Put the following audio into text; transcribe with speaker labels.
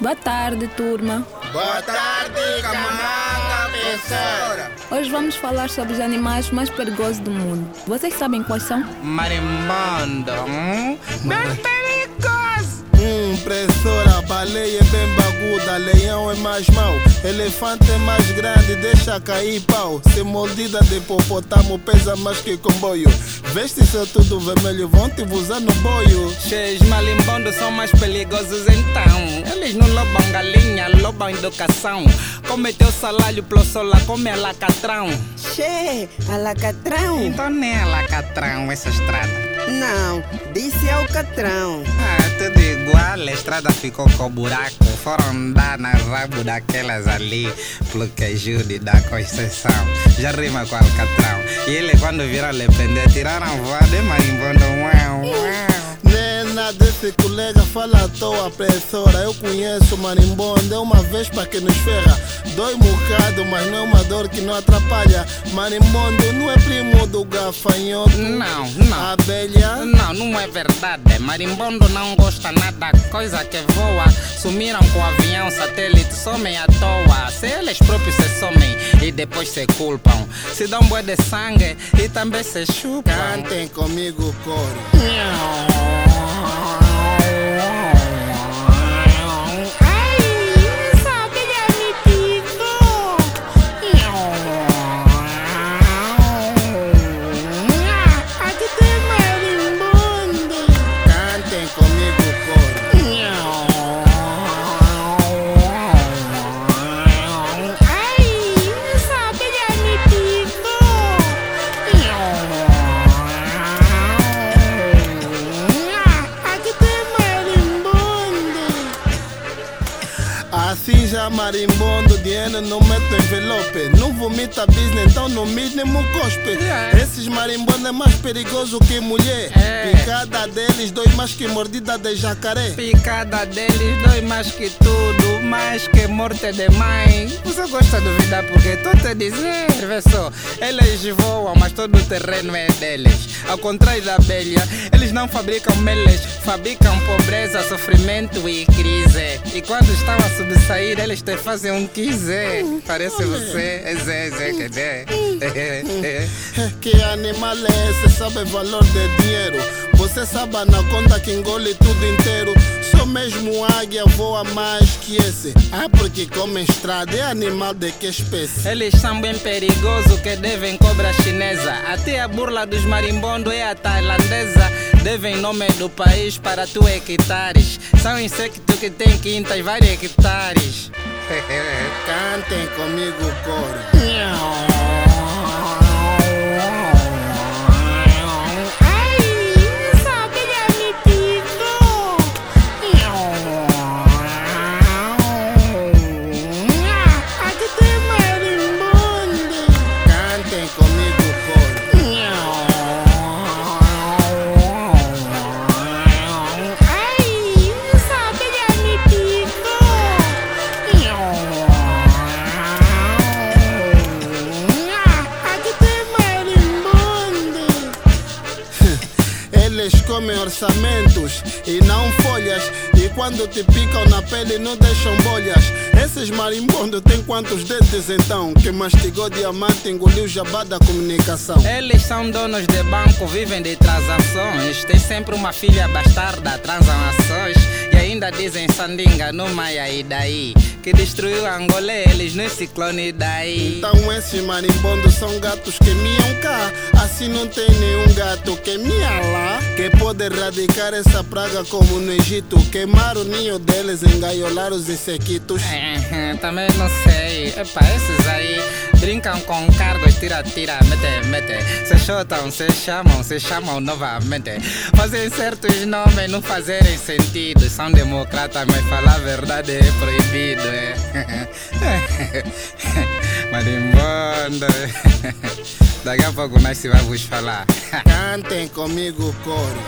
Speaker 1: Boa tarde, turma.
Speaker 2: Boa tarde, camarada professora.
Speaker 1: Hoje vamos falar sobre os animais mais perigosos do mundo. Vocês sabem quais são?
Speaker 3: Marimbondo. Hum? Bem perigoso.
Speaker 2: Hum, professora, baleia é bem baguda, leão é mais mau, elefante é mais grande, deixa cair pau. Se mordida de hipopotamo pesa mais que comboio. Veste seu tudo vermelho, vão te usar no boio.
Speaker 3: Cheios malimbondos são mais perigosos então. Eles não loubam galinha, loubam educação. Come teu salário, plosola, come alacatrão.
Speaker 4: Che, alacatrão?
Speaker 3: Então nem alacatrão essa estrada.
Speaker 4: Não, disse alcatrão.
Speaker 3: Ah, tudo igual, a estrada ficou com buraco. Foram andar na rabo daquelas ali, pelo que ajude da Conceição. Já rima com alcatrão. E ele, quando viram lhe prender, tiraram voar de marimbondo. Uau, uau.
Speaker 2: Nena desse colega fala à toa, professora. Eu conheço marimbondo, é uma vespa que nos ferra. Dói um bocado, mas não é uma dor que não atrapalha. Marimbondo não é primo do gafanhoto.
Speaker 3: Não, não.
Speaker 2: Abelha.
Speaker 3: Não, não é verdade. Marimbondo não gosta nada, coisa que voa. Sumiram com o avião, satélite, somem à toa. Se eles próprios se somem e depois se culpam. Se dão bué de sangue e também se chupam.
Speaker 2: Cantem comigo, coro. Cantem Já marimbondo, dinheiro não mete envelope. Não vomita business, então no mínimo cospe. Esses marimbondos é mais perigoso que mulher.
Speaker 3: É.
Speaker 2: Picada deles dói mais que mordida de jacaré.
Speaker 3: Picada deles dói mais que tudo, mais que morte de mãe. Você gosta de duvidar porque tô te dizer, vê só. Eles voam, mas todo o terreno é deles. Ao contrário da abelha, eles não fabricam meles, fabricam pobreza, sofrimento e crise. E quando estão a subsair, eles te fazem um quiser. Parece você, é Zé, Zé, que Zé.
Speaker 2: Que animal é esse? Sabe valor de dinheiro? Você sabe na conta que engole tudo inteiro. Só mesmo águia voa mais que esse. Ah, porque come estrada é animal de que espécie?
Speaker 3: Eles são bem perigosos que devem cobra chinesa. Até a burla dos marimbondo é a tailandesa. Devem nome do país para tu hectares. São insectos que têm quintas vários hectares.
Speaker 2: Cantem comigo, coro. Cantem comigo, comem orçamentos e não folhas. E quando te picam na pele, não deixam bolhas. Esses marimbondos têm quantos dedos então? Que mastigou diamante, engoliu jabá da comunicação.
Speaker 3: Eles são donos de banco, vivem de transações. Tem sempre uma filha bastarda, transam ações. E ainda dizem sandinga no Maia e daí. Que destruiu Angola, eles no ciclone daí.
Speaker 2: Então esses marimbondos são gatos que miam cá. Assim não tem nenhum gato que mia lá. Que pode erradicar essa praga como no Egito. Queimar o ninho deles, engaiolar os insequitos.
Speaker 3: É, Também não sei. Epa, esses aí brincam com cargos, tira, tira, mete, mete. Se chutam, se chamam, se chamam novamente. Fazem certos nomes não fazerem sentido. São democratas, mas falar a verdade é proibido. É. Marimbondo. Daqui a pouco nós se vamos falar.
Speaker 2: Cantem comigo, coro.